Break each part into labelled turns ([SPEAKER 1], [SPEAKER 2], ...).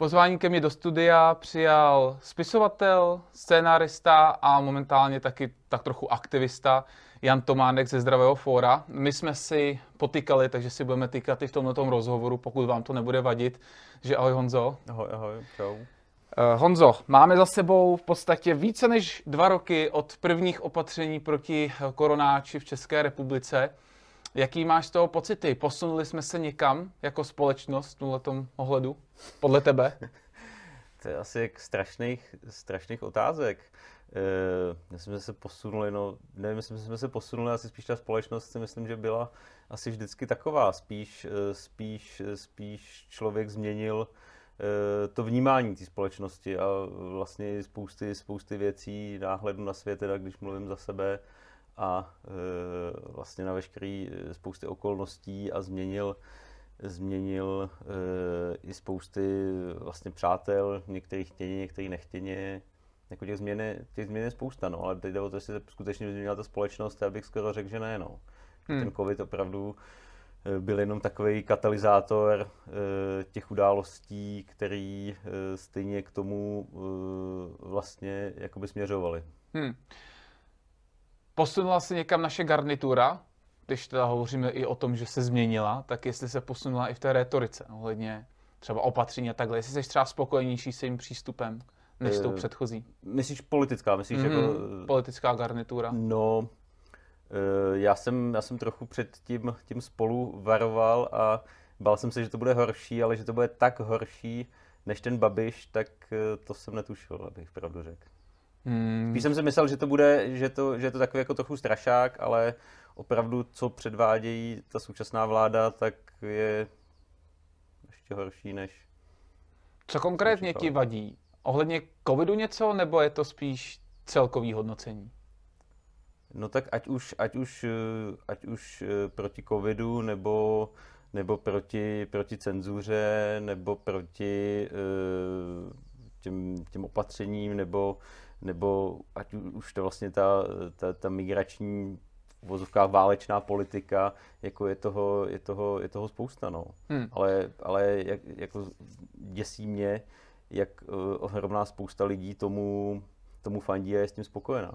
[SPEAKER 1] Pozvání ke mně do studia přijal spisovatel, scénárista a momentálně taky tak trochu aktivista Jan Tománek ze Zdravého fóra. My jsme si potykali, takže si budeme týkat i v tomto rozhovoru, pokud vám to nebude vadit. Že ahoj Honzo.
[SPEAKER 2] Ahoj, ahoj, čau. Uh,
[SPEAKER 1] Honzo, máme za sebou v podstatě více než dva roky od prvních opatření proti koronáči v České republice. Jaký máš z toho pocity? Posunuli jsme se někam jako společnost v tom ohledu? Podle tebe?
[SPEAKER 2] to je asi jak strašných, strašných otázek. Uh, myslím, že se posunuli, no, nevím, myslím, jsme se posunuli, asi spíš ta společnost si myslím, že byla asi vždycky taková. Spíš, uh, spíš, spíš člověk změnil to vnímání té společnosti a vlastně spousty, spousty věcí, náhledu na svět, teda když mluvím za sebe, a e, vlastně na veškerý e, spousty okolností a změnil, změnil e, i spousty vlastně přátel, některých chtěně, některých nechtěně. Jako těch změn, je, těch změn je spousta, no, ale teď jde o to, jestli se skutečně změnila ta společnost, já bych skoro řekl, že ne, no. Hmm. Ten covid opravdu byl jenom takový katalyzátor těch událostí, který stejně k tomu vlastně jakoby směřovaly. Hmm.
[SPEAKER 1] Posunula se někam naše garnitura, když teda hovoříme i o tom, že se změnila, tak jestli se posunula i v té retorice, ohledně třeba opatření a takhle, jestli jsi třeba spokojenější s jejím přístupem než s tou eh, předchozí.
[SPEAKER 2] Myslíš politická, myslíš mm-hmm, jako...
[SPEAKER 1] Politická garnitura.
[SPEAKER 2] No, eh, já jsem, já jsem trochu před tím, tím spolu varoval a bál jsem se, že to bude horší, ale že to bude tak horší než ten Babiš, tak eh, to jsem netušil, abych pravdu řekl. Hmm. Spíš jsem si myslel, že to bude, že to, že je to takový jako trochu strašák, ale opravdu, co předvádějí ta současná vláda, tak je ještě horší než...
[SPEAKER 1] Co konkrétně ti vadí? Ohledně covidu něco, nebo je to spíš celkový hodnocení?
[SPEAKER 2] No tak ať už, ať už, ať už eh, proti covidu, nebo, nebo proti, proti cenzuře, nebo proti uh, těm, těm opatřením, nebo nebo ať už to vlastně ta, ta, ta migrační vozovká válečná politika, jako je toho, je toho, je toho spousta, no. Hmm. Ale, ale jak, jako děsí mě, jak uh, ohromná spousta lidí tomu, tomu fandí a je s tím spokojená.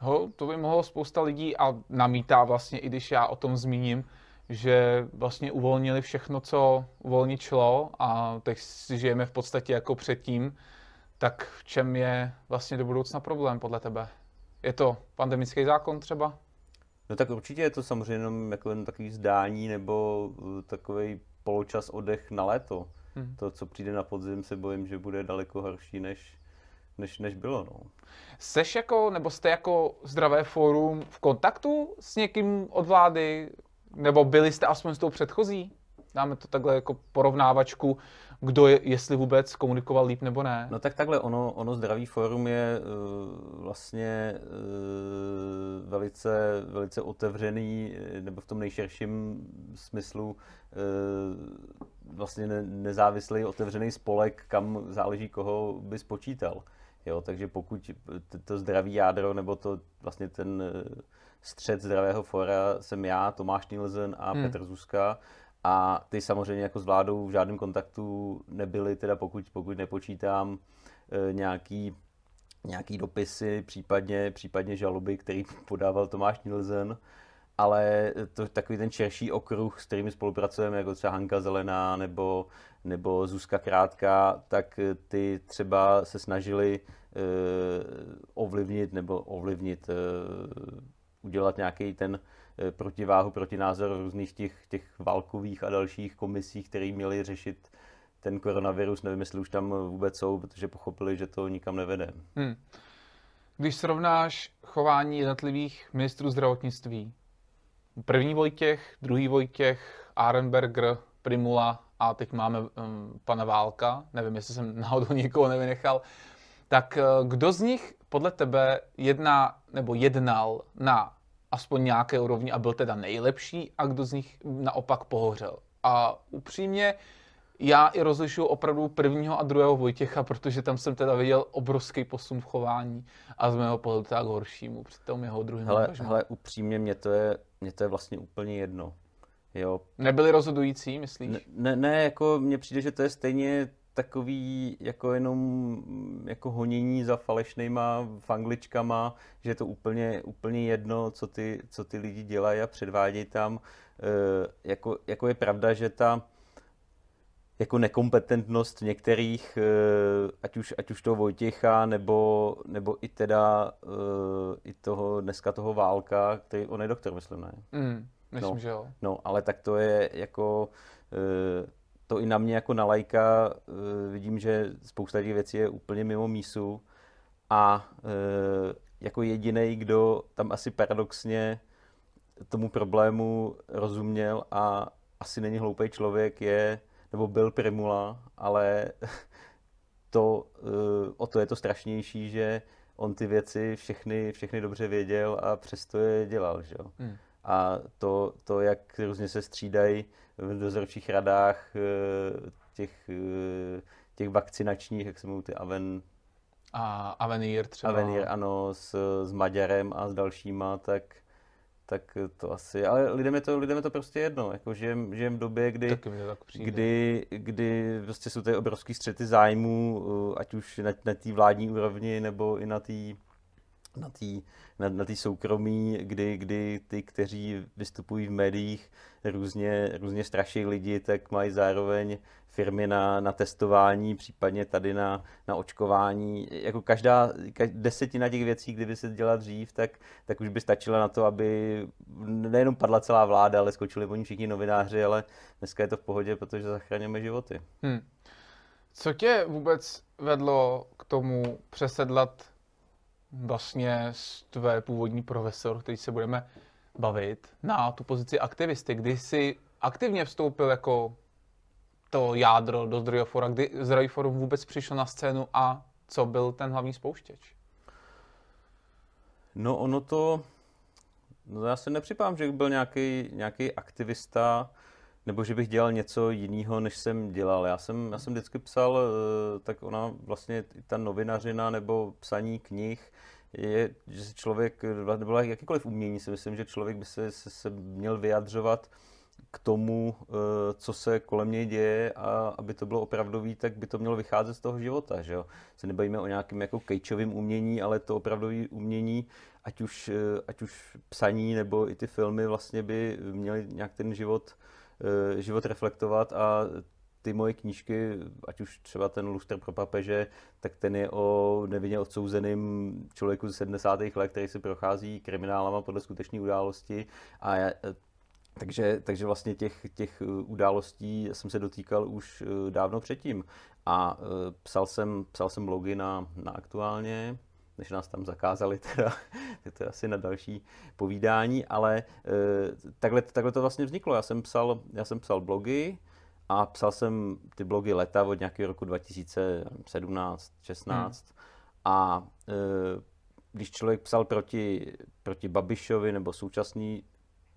[SPEAKER 1] Ho, to by mohlo spousta lidí a namítá vlastně, i když já o tom zmíním, že vlastně uvolnili všechno, co uvolnit šlo a teď žijeme v podstatě jako předtím, tak v čem je vlastně do budoucna problém podle tebe? Je to pandemický zákon třeba?
[SPEAKER 2] No tak určitě je to samozřejmě jenom jako jen takový zdání nebo uh, takový poločas oddech na léto. Hmm. To, co přijde na podzim, se bojím, že bude daleko horší, než, než, než bylo. No.
[SPEAKER 1] Seš jako, nebo jste jako zdravé fórum v kontaktu s někým od vlády? Nebo byli jste aspoň s tou předchozí? Dáme to takhle jako porovnávačku kdo je, jestli vůbec komunikoval líp nebo ne.
[SPEAKER 2] No tak takhle, ono, ono zdravý fórum je uh, vlastně uh, velice, velice otevřený, nebo v tom nejširším smyslu uh, vlastně ne, nezávislý otevřený spolek, kam záleží, koho by spočítal. Jo, takže pokud to zdravý jádro, nebo to vlastně ten střed zdravého fora jsem já, Tomáš Nielsen a hmm. Petr Zuzka, a ty samozřejmě jako s vládou v žádném kontaktu nebyly, teda pokud, pokud nepočítám e, nějaký, nějaký dopisy, případně, případně žaloby, který podával Tomáš Nilsen, ale to takový ten širší okruh, s kterými spolupracujeme, jako třeba Hanka Zelená nebo, nebo Zuzka Krátka, tak ty třeba se snažili e, ovlivnit nebo ovlivnit, udělat nějaký ten Eh, protiváhu, protinázor v různých těch, těch válkových a dalších komisích, které měly řešit ten koronavirus. Nevím, jestli už tam vůbec jsou, protože pochopili, že to nikam nevede. Hmm.
[SPEAKER 1] Když srovnáš chování jednotlivých ministrů zdravotnictví, první Vojtěch, druhý Vojtěch, Arenberger, Primula a teď máme um, pana Válka, nevím, jestli jsem náhodou někoho nevynechal, tak uh, kdo z nich podle tebe jedná nebo jednal na aspoň nějaké úrovni a byl teda nejlepší a kdo z nich naopak pohořel. A upřímně, já i rozlišuju opravdu prvního a druhého Vojtěcha, protože tam jsem teda viděl obrovský posun v chování a z mého pohledu tak horšímu při tom jeho druhém
[SPEAKER 2] hele, hele, upřímně, mě to, je, mě to je vlastně úplně jedno. Jo.
[SPEAKER 1] Nebyli rozhodující, myslíš?
[SPEAKER 2] Ne, ne, ne, jako mně přijde, že to je stejně takový jako jenom jako honění za falešnýma fangličkama, že je to úplně, úplně jedno, co ty, co ty lidi dělají a předvádějí tam. E, jako, jako je pravda, že ta jako nekompetentnost některých, e, ať už, ať už toho Vojtěcha, nebo, nebo i teda e, i toho, dneska toho Válka, který, on je doktor, myslím, ne?
[SPEAKER 1] Mm, myslím,
[SPEAKER 2] no,
[SPEAKER 1] že jo.
[SPEAKER 2] No, ale tak to je jako to i na mě jako na lajka uh, vidím, že spousta těch věcí je úplně mimo mísu a uh, jako jediný, kdo tam asi paradoxně tomu problému rozuměl a asi není hloupý člověk, je, nebo byl Primula, ale to, uh, o to je to strašnější, že on ty věci všechny, všechny dobře věděl a přesto je dělal, že. Hmm. A to, to, jak různě se střídají v dozorčích radách eh, těch, eh, těch vakcinačních, jak se mluví, ty Aven...
[SPEAKER 1] A Avenir třeba.
[SPEAKER 2] Avenir, ano, s, s Maďarem a s dalšíma, tak, tak to asi, ale lidem je to, lidem je to prostě jedno, jako žijem, žijem v době, kdy,
[SPEAKER 1] tak
[SPEAKER 2] kdy, kdy prostě jsou tady obrovský střety zájmů, eh, ať už na, na té vládní úrovni, nebo i na té na té na, na tý soukromí, kdy, kdy ty, kteří vystupují v médiích, různě, různě straší lidi, tak mají zároveň firmy na, na testování, případně tady na, na očkování. Jako každá, každá desetina těch věcí, kdyby se dělala dřív, tak, tak už by stačila na to, aby nejenom padla celá vláda, ale skočili po ní všichni novináři, ale dneska je to v pohodě, protože zachraňujeme životy. Hmm.
[SPEAKER 1] Co tě vůbec vedlo k tomu přesedlat vlastně z tvé původní profesor, který se budeme bavit, na tu pozici aktivisty, kdy jsi aktivně vstoupil jako to jádro do Zdrojofora, kdy Zdrojofor vůbec přišel na scénu a co byl ten hlavní spouštěč?
[SPEAKER 2] No ono to, no já se nepřipám, že byl nějaký, nějaký aktivista, nebo že bych dělal něco jiného, než jsem dělal. Já jsem, já jsem vždycky psal, eh, tak ona vlastně ta novinařina nebo psaní knih, je, že se člověk, nebo jakýkoliv umění si myslím, že člověk by se, se, se měl vyjadřovat k tomu, eh, co se kolem něj děje a aby to bylo opravdový, tak by to mělo vycházet z toho života, že jo. Se nebavíme o nějakém jako kejčovém umění, ale to opravdové umění, ať už, eh, ať už psaní nebo i ty filmy vlastně by měly nějak ten život, eh, život reflektovat a ty moje knížky, ať už třeba ten Lustr pro papeže, tak ten je o nevinně odsouzeným člověku z 70. let, který si prochází kriminálama podle skutečné události a já, takže, takže vlastně těch, těch událostí jsem se dotýkal už eh, dávno předtím. A eh, psal jsem, psal jsem blogy na, na aktuálně, než nás tam zakázali, teda, to je asi na další povídání, ale eh, takhle, takhle to vlastně vzniklo. Já jsem psal, já jsem psal blogy, a psal jsem ty blogy leta od nějakého roku 2017, 16 hmm. a e, když člověk psal proti, proti Babišovi nebo současný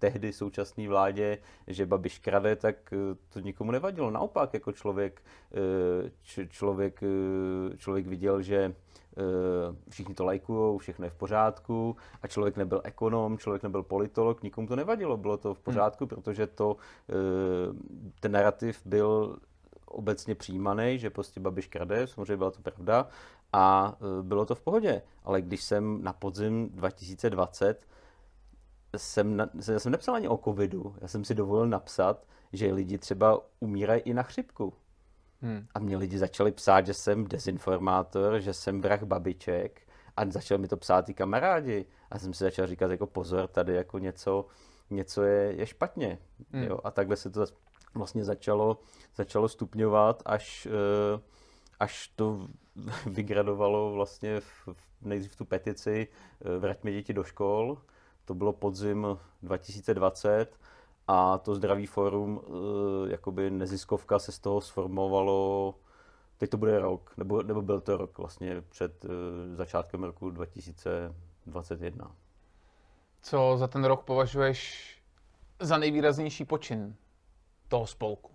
[SPEAKER 2] tehdy současné vládě, že Babiš krade, tak e, to nikomu nevadilo. Naopak, jako člověk, e, č, člověk, e, člověk viděl, že Eh, všichni to lajkují, všechno je v pořádku a člověk nebyl ekonom, člověk nebyl politolog, nikomu to nevadilo, bylo to v hmm. pořádku, hmm. protože to, eh, ten narrativ byl obecně přijímaný, že prostě Babiš krade, samozřejmě byla to pravda a eh, bylo to v pohodě. Ale když jsem na podzim 2020 jsem, na, já jsem nepsal ani o covidu, já jsem si dovolil napsat, že lidi třeba umírají i na chřipku. Hmm. A mě lidi začali psát, že jsem dezinformátor, že jsem vrah babiček a začal mi to psát i kamarádi. A jsem si začal říkat jako pozor, tady jako něco, něco je, je špatně. Hmm. Jo? A takhle se to vlastně začalo, začalo stupňovat, až, eh, až to vygradovalo vlastně v, nejdřív tu petici eh, Vraťme děti do škol. To bylo podzim 2020 a to Zdravý fórum, eh, jakoby neziskovka se z toho sformovalo, teď to bude rok, nebo, nebo byl to rok vlastně před eh, začátkem roku 2021.
[SPEAKER 1] Co za ten rok považuješ za nejvýraznější počin toho spolku?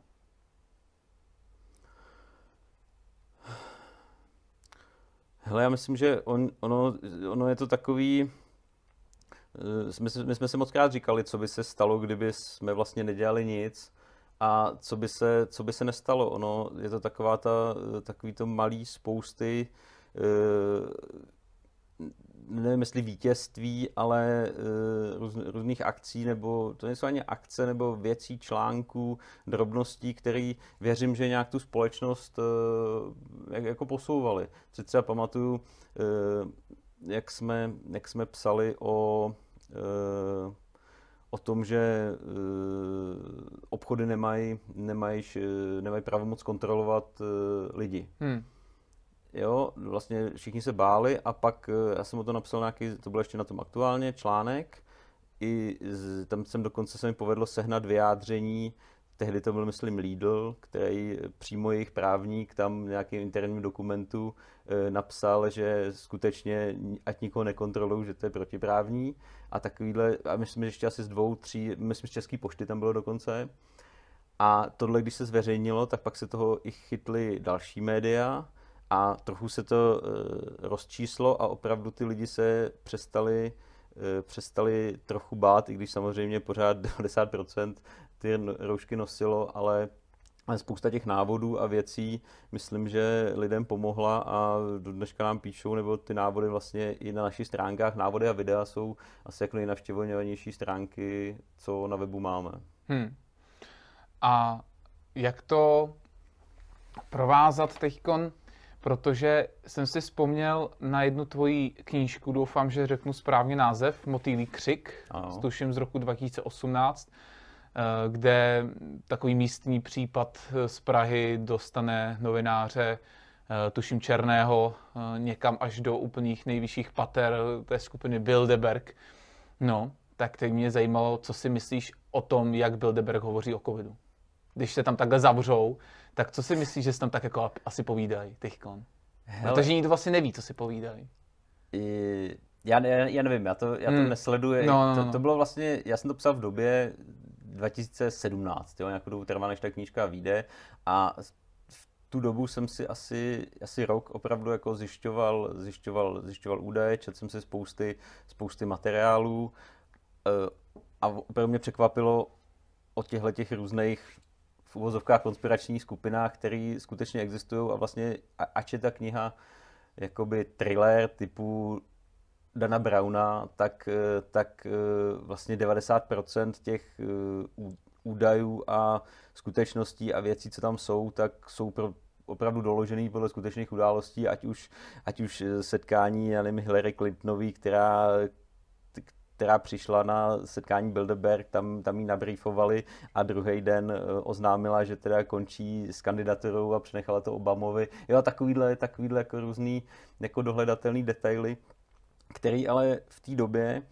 [SPEAKER 2] Hele, já myslím, že on, ono, ono je to takový, my, my jsme si moc krát říkali, co by se stalo, kdyby jsme vlastně nedělali nic a co by se, co by se nestalo. Ono je to taková ta, takový to malý spousty nevím jestli vítězství, ale uh, růz, různých akcí, nebo to nejsou ani akce, nebo věcí, článků, drobností, které věřím, že nějak tu společnost jak, jako posouvaly. Si třeba pamatuju, jak, jsme, jak jsme psali o o tom, že uh, obchody nemají, nemají, nemají pravomoc kontrolovat uh, lidi. Hmm Jo, vlastně všichni se báli a pak eh, já jsem o to napsal nějaký, to bylo ještě na tom aktuálně, článek. I z, tam jsem dokonce se mi povedlo sehnat vyjádření, tehdy to byl, myslím, Lidl, který přímo jejich právník tam nějakým interním dokumentu e, napsal, že skutečně ať nikoho nekontrolují, že to je protiprávní. A takovýhle, a myslím, že ještě asi z dvou, tří, myslím, z České pošty tam bylo dokonce. A tohle, když se zveřejnilo, tak pak se toho i chytly další média, a trochu se to uh, rozčíslo a opravdu ty lidi se přestali, uh, přestali trochu bát, i když samozřejmě pořád 90% ty roušky nosilo, ale spousta těch návodů a věcí, myslím, že lidem pomohla a do dneška nám píšou, nebo ty návody vlastně i na našich stránkách, návody a videa jsou asi jako nejnavštěvovanější stránky, co na webu máme. Hmm.
[SPEAKER 1] A jak to provázat teďkon protože jsem si vzpomněl na jednu tvoji knížku, doufám, že řeknu správně název, Motýlý křik, ano. tuším z roku 2018, eh, kde takový místní případ z Prahy dostane novináře, eh, tuším černého, eh, někam až do úplných nejvyšších pater té skupiny Bilderberg. No, tak teď mě zajímalo, co si myslíš o tom, jak Bilderberg hovoří o covidu. Když se tam takhle zavřou, tak co si myslíš, že se tam tak jako asi povídají teďkon? Protože nikdo vlastně neví, co si povídají.
[SPEAKER 2] Já, já, já nevím, já to, já to hmm. nesleduji. No, no, no. To, to bylo vlastně, já jsem to psal v době 2017, jo, nějakou dobu trvá, než ta knížka vyjde. A v tu dobu jsem si asi, asi rok opravdu jako zjišťoval, zjišťoval, zjišťoval údaje, četl jsem si spousty, spousty materiálů. Eh, a opravdu mě překvapilo o těchto těch různých v uvozovkách konspiračních skupinách, které skutečně existují a vlastně, ač je ta kniha jakoby thriller typu Dana Browna, tak, eh, tak eh, vlastně 90% těch eh, údajů a skutečností a věcí, co tam jsou, tak jsou pro, opravdu doložený podle skutečných událostí, ať už, ať už setkání, nevím, Hillary Clintonový, která která přišla na setkání Bilderberg, tam, tam jí nabrýfovali a druhý den oznámila, že teda končí s kandidaturou a přenechala to Obamovi. Jo, takovýhle, takovýhle jako různý jako dohledatelný detaily, který ale v té době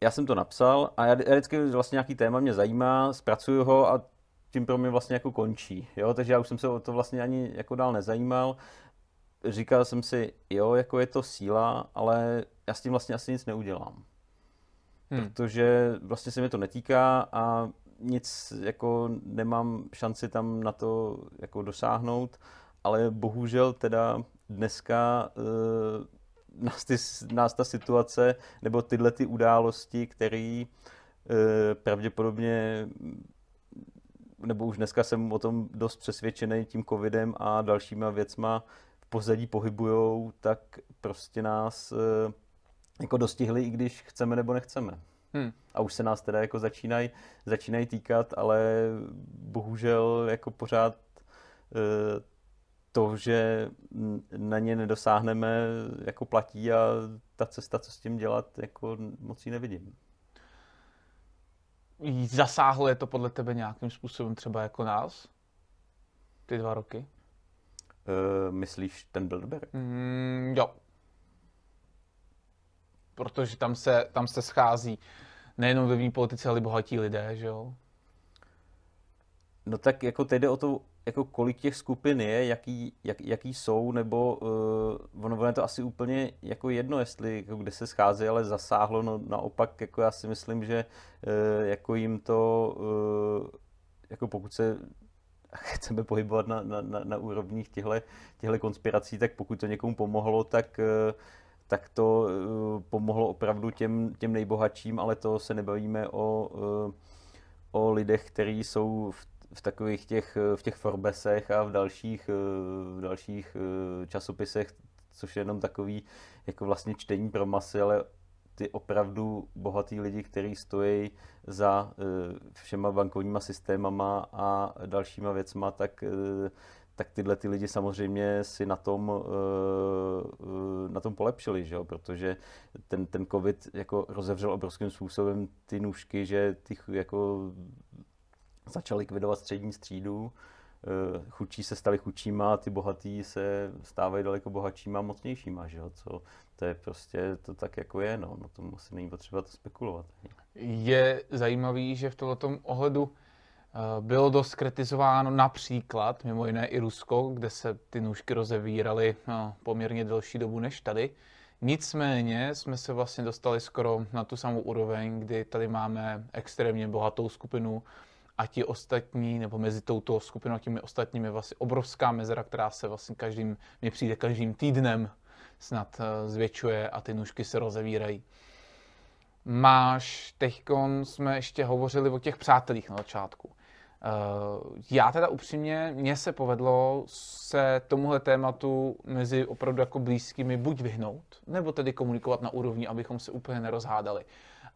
[SPEAKER 2] já jsem to napsal a já, já vždycky vlastně nějaký téma mě zajímá, zpracuju ho a tím pro mě vlastně jako končí. Jo? Takže já už jsem se o to vlastně ani jako dál nezajímal. Říkal jsem si, jo, jako je to síla, ale já s tím vlastně asi nic neudělám hmm. protože vlastně se mi to netýká a nic jako nemám šanci tam na to jako dosáhnout, ale bohužel teda dneska uh, nás, ty, nás ta situace nebo tyhle ty události, které uh, pravděpodobně nebo už dneska jsem o tom dost přesvědčený tím covidem a dalšíma věcma v pozadí pohybujou, tak prostě nás uh, jako dostihli, i když chceme nebo nechceme. Hmm. A už se nás teda jako začínají začínaj týkat, ale bohužel jako pořád e, to, že na ně nedosáhneme, jako platí a ta cesta, co s tím dělat, jako moc ji nevidím.
[SPEAKER 1] Zasáhlo je to podle tebe nějakým způsobem třeba jako nás? Ty dva roky?
[SPEAKER 2] E, myslíš ten Bilderberg?
[SPEAKER 1] Mm, jo protože tam se, tam se schází nejenom vlivní politici, ale i bohatí lidé, že jo?
[SPEAKER 2] No tak jako teď jde o to, jako kolik těch skupin je, jaký, jak, jaký jsou, nebo uh, ono, ono je to asi úplně jako jedno, jestli jako kde se schází, ale zasáhlo, no naopak jako já si myslím, že uh, jako jim to, uh, jako pokud se chceme pohybovat na, na, na, na úrovních těchto konspirací, tak pokud to někomu pomohlo, tak uh, tak to eh, pomohlo opravdu těm, těm nejbohatším, ale to se nebavíme o, eh, o lidech, kteří jsou v, v takových těch, v těch Forbesech a v dalších, v dalších časopisech, což je jenom takový jako vlastně čtení pro masy, ale ty opravdu bohatý lidi, kteří stojí za všema bankovníma systémama a dalšíma věcma, tak tak tyhle ty lidi samozřejmě si na tom, na tom polepšili, že jo? protože ten, ten covid jako rozevřel obrovským způsobem ty nůžky, že ty jako začal likvidovat střední střídu, eh, chudší se stali chudšíma a ty bohatý se stávají daleko bohatšíma a mocnějšíma, že jo? Co, to je prostě, to tak jako je, no, no tomu asi není potřeba to spekulovat.
[SPEAKER 1] Je zajímavý, že v tomto ohledu eh, bylo dost kritizováno například, mimo jiné i Rusko, kde se ty nůžky rozevíraly no, poměrně delší dobu než tady. Nicméně jsme se vlastně dostali skoro na tu samou úroveň, kdy tady máme extrémně bohatou skupinu a ti ostatní, nebo mezi touto skupinou a těmi ostatními vlastně obrovská mezera, která se vlastně každým, mi přijde každým týdnem snad eh, zvětšuje a ty nůžky se rozevírají. Máš, teďkon jsme ještě hovořili o těch přátelích na začátku. Eh, já teda upřímně, mně se povedlo se tomuhle tématu mezi opravdu jako blízkými buď vyhnout, nebo tedy komunikovat na úrovni, abychom se úplně nerozhádali.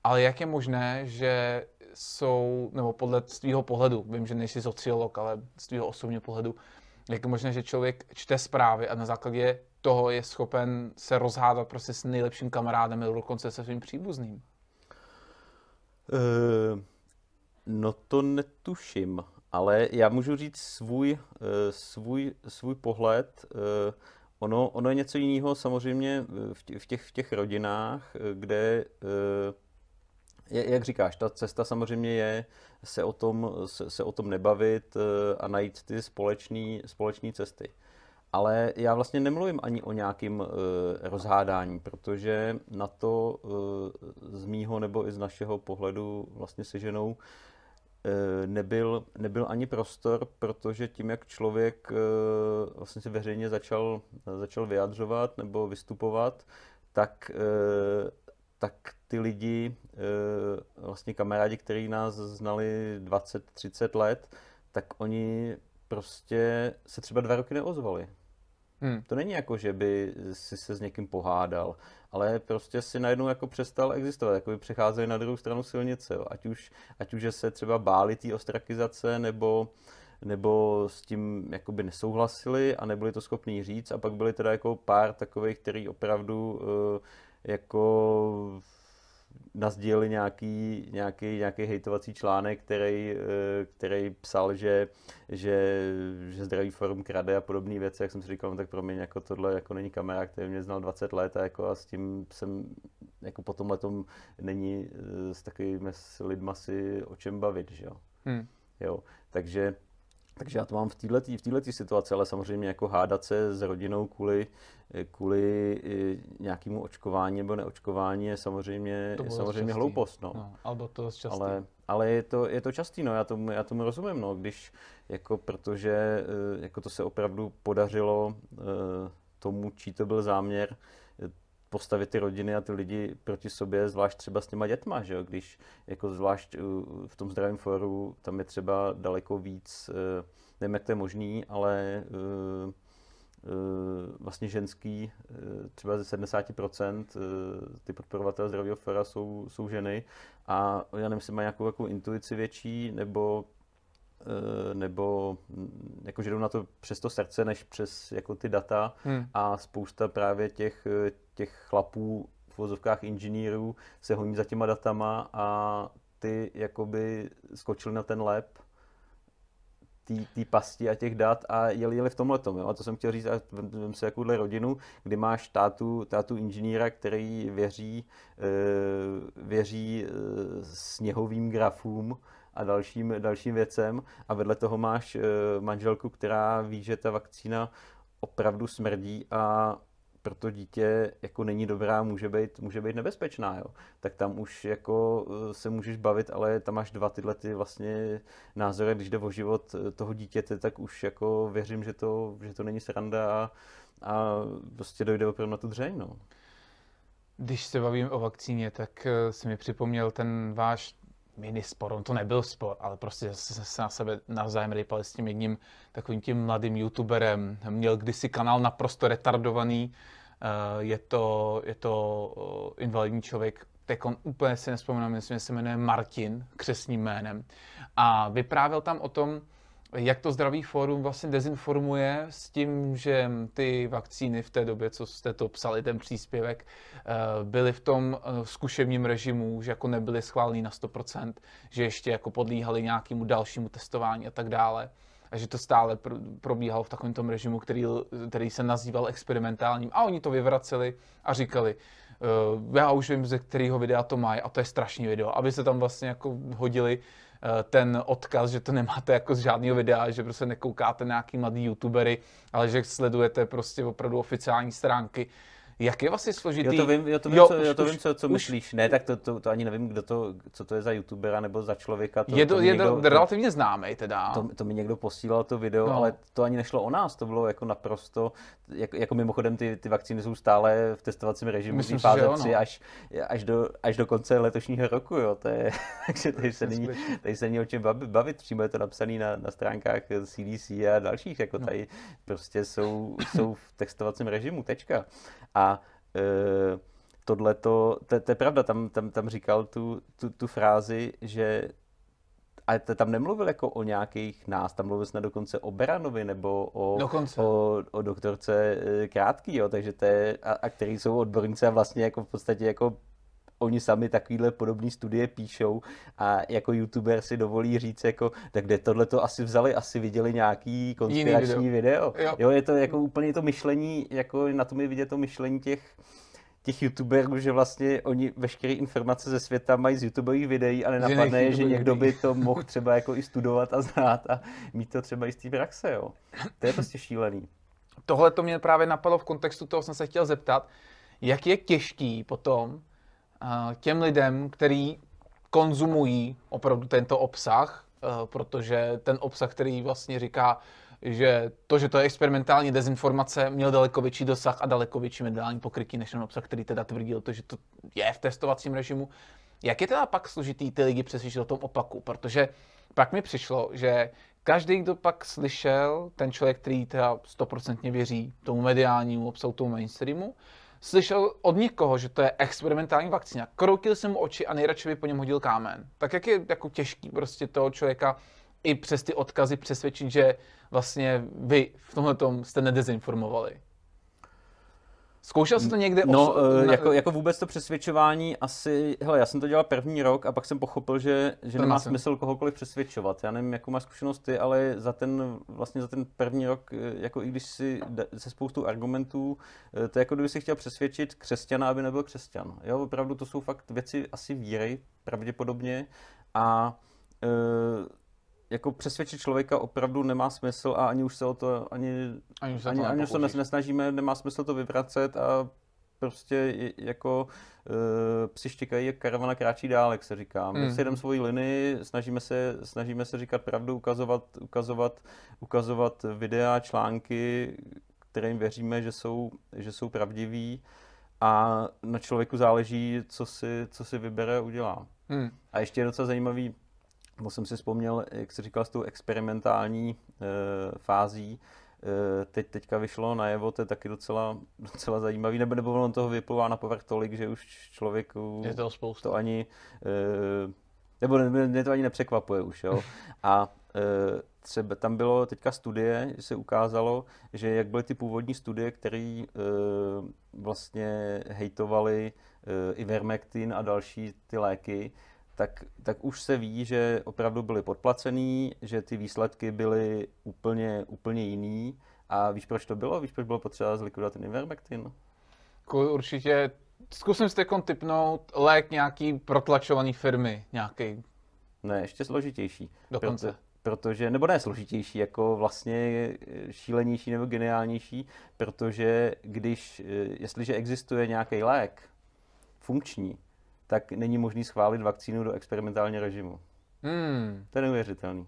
[SPEAKER 1] Ale jak je možné, že jsou, nebo podle svého pohledu, vím, že nejsi sociolog, ale z tvého osobního pohledu, jak je možné, že člověk čte zprávy a na základě toho je schopen se rozhádat prostě s nejlepším kamarádem nebo dokonce se svým příbuzným?
[SPEAKER 2] Uh, no to netuším, ale já můžu říct svůj, uh, svůj, svůj pohled. Uh, ono, ono je něco jiného samozřejmě v těch, v těch rodinách, kde jak říkáš, ta cesta samozřejmě je se o tom, se, se o tom nebavit eh, a najít ty společné cesty. Ale já vlastně nemluvím ani o nějakém uh, rozhádání, protože na to uh, z mýho nebo i z našeho pohledu vlastně se ženou uh, nebyl, nebyl ani prostor, protože tím, jak člověk uh, vlastně se veřejně začal, začal vyjadřovat nebo vystupovat, tak uh, tak ty lidi, eh, vlastně kamarádi, kteří nás znali 20-30 let, tak oni prostě se třeba dva roky neozvali. Hmm. To není jako, že by si se s někým pohádal, ale prostě si najednou jako přestal existovat, jako by přecházeli na druhou stranu silnice. Jo. Ať, už, ať už se třeba báli té ostrakizace, nebo, nebo s tím jakoby nesouhlasili a nebyli to schopní říct. A pak byli teda jako pár takových, který opravdu uh, jako nazdíleli nějaký, nějaký, nějaký hejtovací článek, který, eh, který psal, že, že, že zdravý forum krade a podobné věci, jak jsem si říkal, no tak pro mě jako tohle jako není kamera, který mě znal 20 let a, jako a s tím jsem jako po tom není eh, s takovými lidma si o čem bavit, že jo. Hmm. jo. Takže takže já to mám v této v této situaci, ale samozřejmě jako hádat se s rodinou kvůli, kvůli eh, nějakému očkování nebo neočkování je samozřejmě, to je samozřejmě hloupost. No. No,
[SPEAKER 1] to častý.
[SPEAKER 2] Ale, ale je, to, je to častý, no, já tomu, já tomu rozumím, no, když, jako, protože eh, jako to se opravdu podařilo eh, tomu, čí to byl záměr, postavit ty rodiny a ty lidi proti sobě, zvlášť třeba s těma dětma, že jo? když jako zvlášť v tom zdravém foru tam je třeba daleko víc, eh, nevím, jak to je možný, ale eh, eh, vlastně ženský, třeba ze 70% ty podporovatelé zdravého fora jsou, jsou ženy a já nevím, jestli mají nějakou jako intuici větší, nebo nebo hm, jako, že jdou na to přes to srdce, než přes jako ty data hmm. a spousta právě těch, těch chlapů v vozovkách inženýrů se honí za těma datama a ty jakoby skočili na ten lep té pasti a těch dat a jeli, jeli v tomhle tom. A to jsem chtěl říct, a vem se jakouhle rodinu, kdy máš tátu, tátu inženýra, který věří, e, věří e, sněhovým grafům a dalším, dalším věcem a vedle toho máš e, manželku, která ví, že ta vakcína opravdu smrdí a pro to dítě jako není dobrá, může být, může být nebezpečná, jo. Tak tam už jako eh, se můžeš bavit, ale tam máš dva tyhle ty vlastně názory, když jde o život eh, toho dítěte, tak už jako věřím, že to, že to není sranda a, a prostě dojde opravdu na tu dřeň, no.
[SPEAKER 1] Když se bavím o vakcíně, tak eh, si mi připomněl ten váš mini spor, on to nebyl spor, ale prostě se, se na sebe navzájem rypali s tím jedním takovým tím mladým youtuberem. Měl kdysi kanál naprosto retardovaný, eh, je to, je to eh, invalidní člověk, tak on úplně si nespomínám, myslím, že se jmenuje Martin, křesním jménem. A vyprávěl tam o tom, jak to zdravý fórum vlastně dezinformuje s tím, že ty vakcíny v té době, co jste to psali, ten příspěvek, eh, byly v tom eh, zkušebním režimu, že jako nebyly schváleny na 100%, že ještě jako podlíhaly nějakému dalšímu testování a tak dále. A že to stále probíhalo v takovém tom režimu, který, který se nazýval experimentálním. A oni to vyvraceli a říkali, uh, já už vím, ze kterého videa to mají a to je strašný video. Aby se tam vlastně jako hodili Eh, ten odkaz, že to nemáte jako z žádného videa, že prostě nekoukáte nějaký mladý youtubery, ale že sledujete prostě opravdu oficiální stránky jak je vlastně složitý?
[SPEAKER 2] Jo, to vím, jo, to vím, jo, co, jo, to vím co, co už, myslíš. Ne, tak to, to, to, ani nevím, kdo to, co to je za youtubera nebo za člověka. To,
[SPEAKER 1] je to,
[SPEAKER 2] to
[SPEAKER 1] je někdo, to, relativně známý teda.
[SPEAKER 2] To, to mi někdo posílal to video, no. ale to ani nešlo o nás, to bylo jako naprosto, jako, jako mimochodem ty, ty vakcíny jsou stále v testovacím režimu Myslím fáze si, 3 no. až, až, do, až do konce letošního roku, jo, to je, takže tady se, není, tady se není o čem bavit, přímo je to napsané na, na stránkách CDC a dalších, jako no. tady prostě jsou, jsou v testovacím režimu, tečka. A Eh, tohle to, to je pravda, tam, tam, tam říkal tu, tu, tu frázi, že a tam nemluvil jako o nějakých nás, tam mluvil jsme dokonce o Beranovi nebo o,
[SPEAKER 1] dokonce.
[SPEAKER 2] o, o doktorce eh, Krátký, jo, takže to je, a, a který jsou odborníci a vlastně jako v podstatě jako oni sami takovýhle podobné studie píšou a jako youtuber si dovolí říct jako, tak kde tohle to asi vzali, asi viděli nějaký konspirační video. video. Jo. jo. je to jako úplně to myšlení, jako na tom je vidět to myšlení těch, těch youtuberů, že vlastně oni veškeré informace ze světa mají z YouTubeových videí a nenapadne je, že někdo by to mohl třeba jako i studovat a znát a mít to třeba i z té praxe, jo. To je prostě šílený.
[SPEAKER 1] Tohle to mě právě napadlo v kontextu toho, jsem se chtěl zeptat, jak je těžký potom těm lidem, kteří konzumují opravdu tento obsah, eh, protože ten obsah, který vlastně říká, že to, že to je experimentální dezinformace, měl daleko větší dosah a daleko větší mediální pokrytí než ten obsah, který teda tvrdil to, že to je v testovacím režimu. Jak je teda pak složitý ty lidi přesvědčit o tom opaku? Protože pak mi přišlo, že každý, kdo pak slyšel, ten člověk, který teda stoprocentně věří tomu mediálnímu obsahu, tomu mainstreamu, slyšel od někoho, že to je experimentální vakcína, kroutil jsem mu oči a nejradši by po něm hodil kámen. Tak jak je jako těžký prostě toho člověka i přes ty odkazy přesvědčit, že vlastně vy v tomhle tom jste nedezinformovali? Zkoušel jsi to někde?
[SPEAKER 2] No, os... jako, jako vůbec to přesvědčování asi, hele, já jsem to dělal první rok a pak jsem pochopil, že, že nemá jsem. smysl kohokoliv přesvědčovat. Já nevím, jakou máš zkušenost ty, ale za ten, vlastně za ten první rok, eh, jako i když si se spoustou argumentů, eh, to je jako kdyby si chtěl přesvědčit křesťana, aby nebyl křesťan. Jo, opravdu to jsou fakt věci asi víry, pravděpodobně a e, jako přesvědčit člověka opravdu nemá smysl a ani už se o to ani, ani, se ani, to ani už se nesnažíme, nemá smysl to vyvracet a prostě jako uh, psi štěkají, jak karavana kráčí dál, jak se říká. My mm. si jdeme svoji linii, snažíme se, snažíme se říkat pravdu, ukazovat, ukazovat, ukazovat videa, články, kterým věříme, že jsou, že jsou pravdiví a na člověku záleží, co si, co si vybere a udělá. Mm. A ještě je docela zajímavý, to jsem si vzpomněl, jak jsi říkal, s tou experimentální e, fází, e, teď, teďka vyšlo najevo, to je taky docela, docela zajímavý, nebo, nebo on toho vypluvá na povrch tolik, že už člověku
[SPEAKER 1] je to, spousta.
[SPEAKER 2] to ani, e, nebo mě to ani nepřekvapuje už, jo. A e, třeba tam bylo teďka studie, že se ukázalo, že jak byly ty původní studie, které e, vlastně hejtovaly e, Ivermectin a další ty léky, tak, tak už se ví, že opravdu byly podplacený, že ty výsledky byly úplně, úplně jiný. A víš, proč to bylo? Víš, proč bylo potřeba zlikvidovat ten Ivermectin?
[SPEAKER 1] Určitě zkusím si typnout lék nějaký protlačovaný firmy, nějaký.
[SPEAKER 2] Ne, ještě složitější.
[SPEAKER 1] Dokonce.
[SPEAKER 2] Proto, protože, nebo ne složitější, jako vlastně šílenější nebo geniálnější, protože když, jestliže existuje nějaký lék funkční, tak není možný schválit vakcínu do experimentálního režimu. Hmm. To je neuvěřitelný.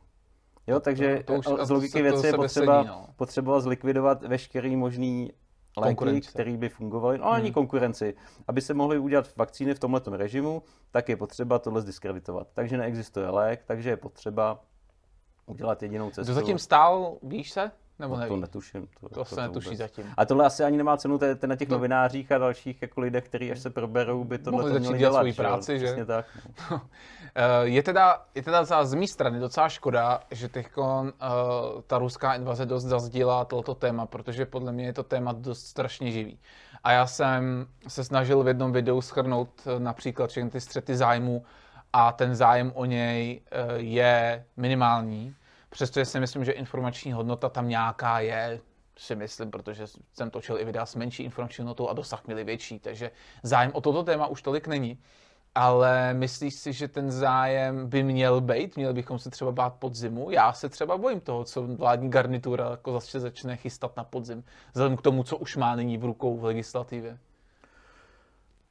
[SPEAKER 2] Jo, takže to, to už, z logiky věci je potřeba, sedí, no. potřeba zlikvidovat veškerý možný léky, které by fungovaly, no ani hmm. konkurenci. Aby se mohly udělat vakcíny v tomto režimu, tak je potřeba tohle zdiskreditovat. Takže neexistuje lék, takže je potřeba udělat jedinou cestu.
[SPEAKER 1] Kdo zatím stál, víš se? Nebo
[SPEAKER 2] no, to netuším.
[SPEAKER 1] To, to, to se netuší vůbec. zatím.
[SPEAKER 2] A tohle asi ani nemá cenu te, te na těch to... novinářích a dalších jako lidech, kteří až se proberou, by tohle
[SPEAKER 1] Mohli to měli dělat. svoji práci, že?
[SPEAKER 2] Přesně tak.
[SPEAKER 1] No. Eh, je teda, je teda za, z mé strany docela škoda, že teď uh, ta ruská invaze dost zazdíla toto téma, protože podle mě je to téma dost strašně živý. A já jsem se snažil v jednom videu schrnout eh, například všechny ty střety zájmu a ten zájem o něj je minimální. Přestože si myslím, že informační hodnota tam nějaká je, si myslím, protože jsem točil i videa s menší informační hodnotou a dosah měli větší, takže zájem o toto téma už tolik není. Ale myslíš si, že ten zájem by měl být? Měli bychom se třeba bát podzimu? Já se třeba bojím toho, co vládní garnitura jako zase začne chystat na podzim, vzhledem k tomu, co už má nyní v rukou v legislativě.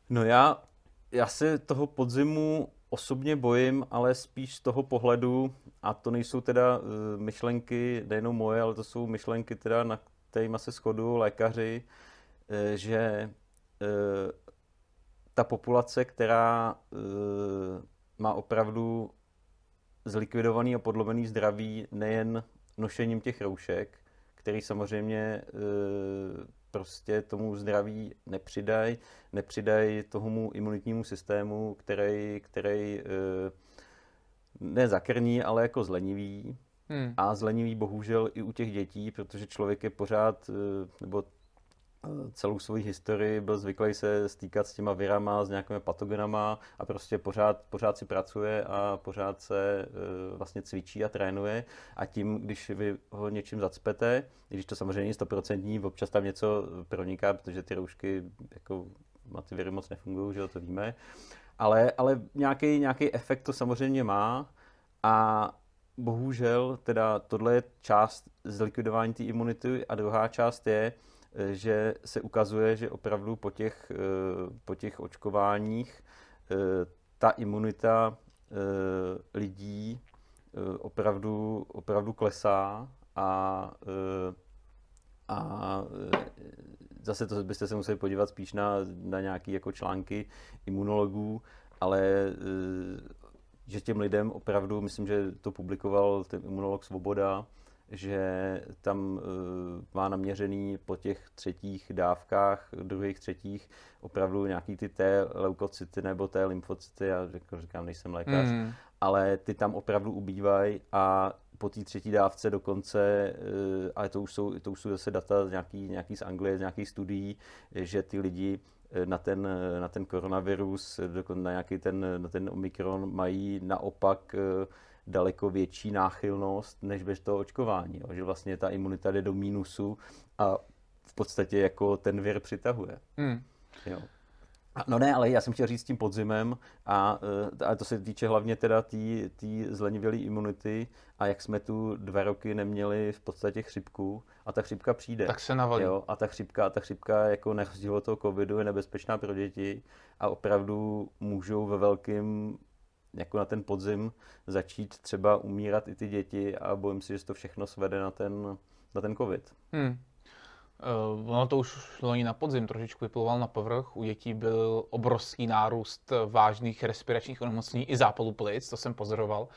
[SPEAKER 2] No já, já se toho podzimu osobně bojím, ale spíš z toho pohledu, a to nejsou teda uh, myšlenky nejenom moje, ale to jsou myšlenky teda, na kterými se shodují lékaři, uh, že uh, ta populace, která má opravdu zlikvidovaný a podlomený zdraví nejen nošením těch roušek, který samozřejmě prostě tomu zdraví nepřidají, nepřidají tomu imunitnímu systému, který, který uh, nezakrní, ale jako zlenivý. Hmm. A zlenivý bohužel i u těch dětí, protože člověk je pořád, nebo celou svou historii byl zvyklý se stýkat s těma virama, s nějakými patogenama a prostě pořád, pořád si pracuje a pořád se uh, vlastně cvičí a trénuje. A tím, když vy ho něčím zacpete, i když to samozřejmě není stoprocentní, občas tam něco proniká, protože ty roušky jako na ty viry moc nefungují, že to víme, ale, ale nějaký, nějaký efekt to samozřejmě má a bohužel teda tohle je část zlikvidování té imunity a druhá část je, že se ukazuje, že opravdu po těch, eh, po těch očkováních eh, ta imunita eh, lidí opravdu, opravdu klesá a, a zase to byste se museli podívat spíš na, na nějaké jako články imunologů, ale že těm lidem opravdu, myslím, že to publikoval ten imunolog Svoboda, že tam uh, má naměřený po těch třetích dávkách, druhých třetích, opravdu nějaký ty T leukocyty nebo T lymfocyty, já jako říkám, nejsem lékař, mm. ale ty tam opravdu ubývají a po té třetí dávce dokonce, uh, ale to už jsou, to už jsou zase data nějaký, nějaký z Anglie, z nějakých studií, že ty lidi eh, na ten, na ten koronavirus, na nějaký ten, na ten omikron mají naopak daleko větší náchylnost než bez toho očkování. Jo? Že vlastně ta imunita jde do mínusu a v podstatě jako ten vir přitahuje. Hmm. Jo. No ne, ale já jsem chtěl říct s tím podzimem a, eh, a to se týče hlavně teda té tý zlenivělé imunity a jak jsme tu dva roky neměli v podstatě chřipku a ta chřipka přijde.
[SPEAKER 1] Tak se navalí. Jo,
[SPEAKER 2] a ta chřipka, ta chřipka jako nerozdíl toho covidu je nebezpečná pro děti a opravdu můžou ve velkém jako na ten podzim začít třeba umírat i ty děti a bojím si, že to všechno svede na ten, na ten covid. Hmm.
[SPEAKER 1] Uh, ono to už loni na podzim trošičku vyploval na povrch. U dětí byl obrovský nárůst vážných respiračních onemocnění i zápalu plic, to jsem pozoroval. Uh,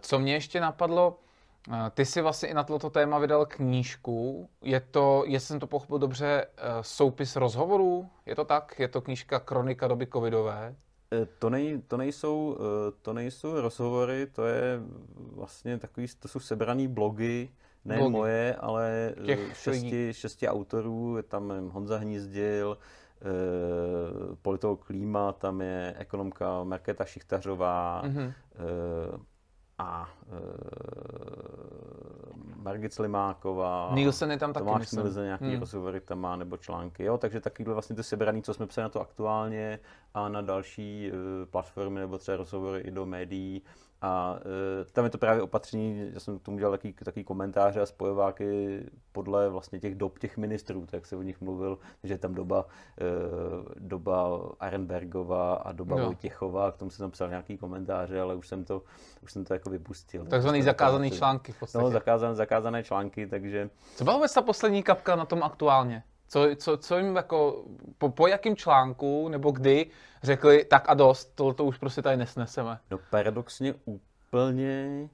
[SPEAKER 1] co mě ještě napadlo, uh, ty si vlastně i na toto téma vydal knížku. Je to, jestli jsem to pochopil dobře, soupis rozhovorů? Je to tak? Je to knížka Kronika doby covidové?
[SPEAKER 2] Eh, to, nej, to, nejsou, eh, to nejsou rozhovory, to je vlastně takový, to jsou sebraný blogy, ne blogy. moje, ale Těch šesti, šesti autorů, je tam Honza Hnízdil, politolog Klíma, tam je ekonomka Markéta Šichtařová, mm-hmm a e, Margit Slimáková.
[SPEAKER 1] Nielsen je tam taky,
[SPEAKER 2] Tomáš Nielsen nějaký hmm. rozhovory tam má, nebo články. Jo, takže takovýhle vlastně ty sebraný, co jsme psali na to aktuálně a na další e, platformy, nebo třeba rozhovory i do médií, a e, tam je to právě opatření, já jsem k tomu dělal taký, taký komentáře a spojováky podle vlastně těch dob těch ministrů, tak se o nich mluvil, že je tam doba, e, doba Arenbergova a doba no. Vojtěchova, k tomu jsem tam psal nějaký komentáře, ale už jsem to, už jsem to jako vypustil.
[SPEAKER 1] Takzvaný zakázaný to, články v podstatě.
[SPEAKER 2] No, zakázané, zakázané články, takže...
[SPEAKER 1] Co byla vůbec ta poslední kapka na tom aktuálně? Co, co, co jim jako, po, po jakém článku nebo kdy řekli, tak a dost, to, to už prostě tady nesneseme.
[SPEAKER 2] No paradoxně úplně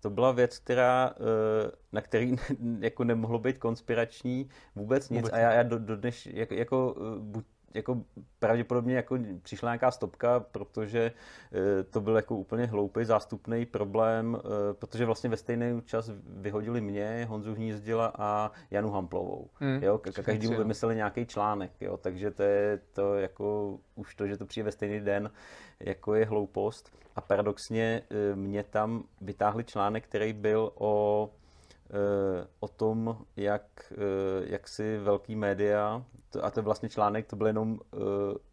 [SPEAKER 2] to byla věc, která, eh, na který jako nemohlo být konspirační vůbec nic vůbec. a já, já do, do dneš, jako, jako buď jako pravděpodobně jako přišla nějaká stopka, protože eh, to byl jako úplně hloupý zástupný problém, eh, protože vlastně ve stejný čas vyhodili mě, Honzu Hnízdila a Janu Hamplovou. Hmm. Jo, každý mu vymysleli nějaký článek, jo, takže to je to jako už to, že to přijde ve stejný den, jako je hloupost. A paradoxně eh, mě tam vytáhli článek, který byl o o tom, jak, jak si velký média, a to je vlastně článek, to byl jenom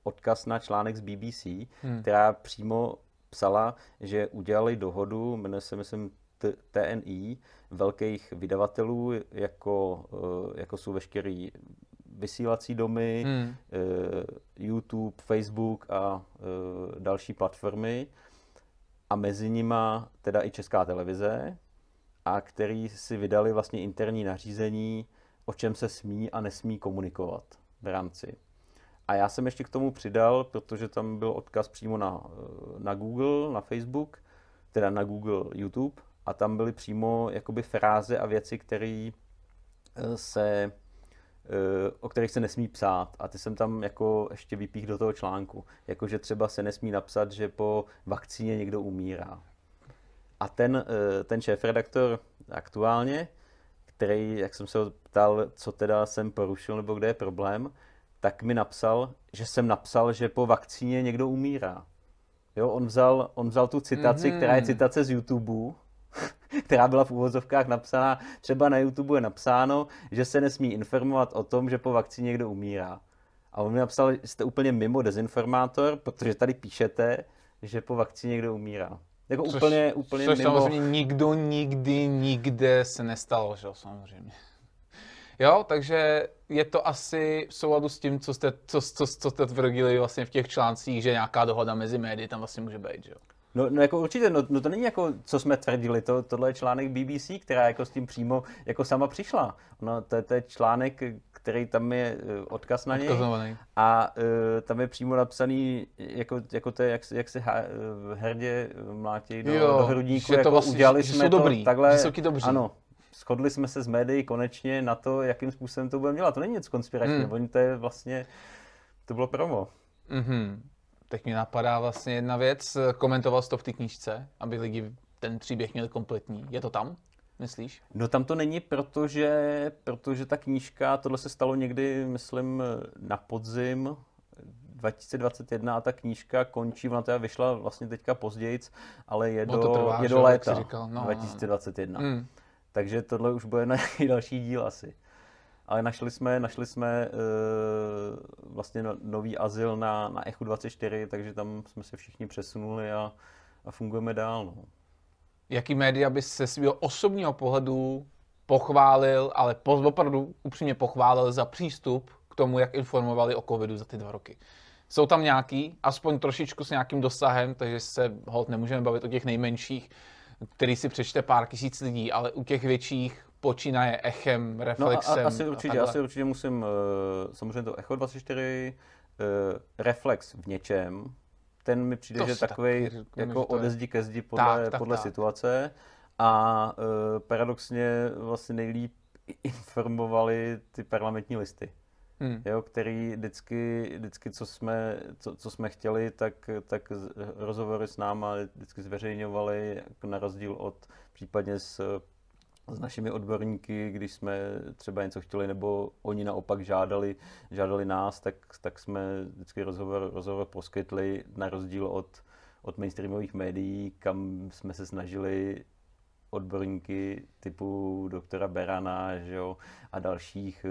[SPEAKER 2] odkaz na článek z BBC, hmm. která přímo psala, že udělali dohodu, jmenuje se myslím TNI, velkých vydavatelů, jako, jako jsou veškerý vysílací domy, hmm. YouTube, Facebook a další platformy a mezi nima teda i Česká televize, a který si vydali vlastně interní nařízení, o čem se smí a nesmí komunikovat v rámci. A já jsem ještě k tomu přidal, protože tam byl odkaz přímo na, na Google, na Facebook, teda na Google YouTube, a tam byly přímo jakoby fráze a věci, které eh, se eh, o kterých se nesmí psát a ty jsem tam jako ještě vypích do toho článku. Jako, že třeba se nesmí napsat, že po vakcíně někdo umírá. A ten, eh, ten šéf-redaktor aktuálně, který, jak jsem se ho ptal, co teda jsem porušil nebo kde je problém, tak mi napsal, že jsem napsal, že po vakcíně někdo umírá. Jo, on vzal, on vzal tu citaci, mm-hmm. která je citace z YouTube, která byla v úvozovkách napsaná, třeba na YouTube je napsáno, že se nesmí informovat o tom, že po vakcíně někdo umírá. A on mi napsal, že jste úplně mimo dezinformátor, protože tady píšete, že po vakcíně někdo umírá. Jako což, úplně, úplně
[SPEAKER 1] což
[SPEAKER 2] mimo...
[SPEAKER 1] samozřejmě nikdo nikdy, nikde se nestalo, že jo, samozřejmě. Jo, takže je to asi v souladu s tím, co jste, co, co, co jste tvrdili vlastně v těch článcích, že nějaká dohoda mezi médii tam vlastně může být, že jo?
[SPEAKER 2] No, no jako určitě, no, no to není jako, co jsme tvrdili, to, tohle je článek BBC, která jako s tím přímo jako sama přišla. No, to, to je článek, který tam je eh, odkaz na něj. A uh, tam je přímo napsaný, jako, jako to je, jak, jak se eh, hrdě mlátí do, jo, do hrudníku, že jako to vlastně, udělali že jsme jsou to
[SPEAKER 1] dobrý,
[SPEAKER 2] takhle.
[SPEAKER 1] Že jsou dobří.
[SPEAKER 2] Ano, shodli jsme se s médií konečně na to, jakým způsobem to budeme dělat. To není nic konspiračního, hmm. oni to je vlastně, to bylo promo.
[SPEAKER 1] Mm-hmm. Teď mi napadá vlastně jedna věc, komentoval jsi to v té knížce, aby lidi ten příběh měli kompletní. Je to tam? myslíš?
[SPEAKER 2] No tam to není, protože, protože ta knížka, tohle se stalo někdy, myslím, na podzim 2021 a ta knížka končí, ona teda vyšla vlastně teďka později, ale je, do, trvá, je do léta říkal. No, 2021. Mm. Takže tohle už bude na další díl asi. Ale našli jsme, našli jsme uh, vlastně no, nový azyl na, na Echu 24, takže tam jsme se všichni přesunuli a, a fungujeme dál. No
[SPEAKER 1] jaký média by se svého osobního pohledu pochválil, ale opravdu upřímně pochválil za přístup k tomu, jak informovali o covidu za ty dva roky. Jsou tam nějaký, aspoň trošičku s nějakým dosahem, takže se hold nemůžeme bavit o těch nejmenších, který si přečte pár tisíc lidí, ale u těch větších počínaje echem, reflexem.
[SPEAKER 2] No a, a asi, určitě, a asi určitě musím, uh, samozřejmě to Echo 24, uh, reflex v něčem, ten mi přijde, to že takový tak, jako ode zdi ke zdi podle, tak, tak, podle tak. situace. A uh, paradoxně vlastně nejlíp informovali ty parlamentní listy. Hmm. Jo, který vždycky, vždycky co, jsme, co, co jsme chtěli, tak, tak rozhovory s náma vždycky zveřejňovali, jako na rozdíl od případně s s našimi odborníky, když jsme třeba něco chtěli, nebo oni naopak žádali, žádali nás, tak, tak jsme vždycky rozhovor, rozhovor poskytli na rozdíl od, od mainstreamových médií, kam jsme se snažili odborníky typu doktora Berana že jo, a dalších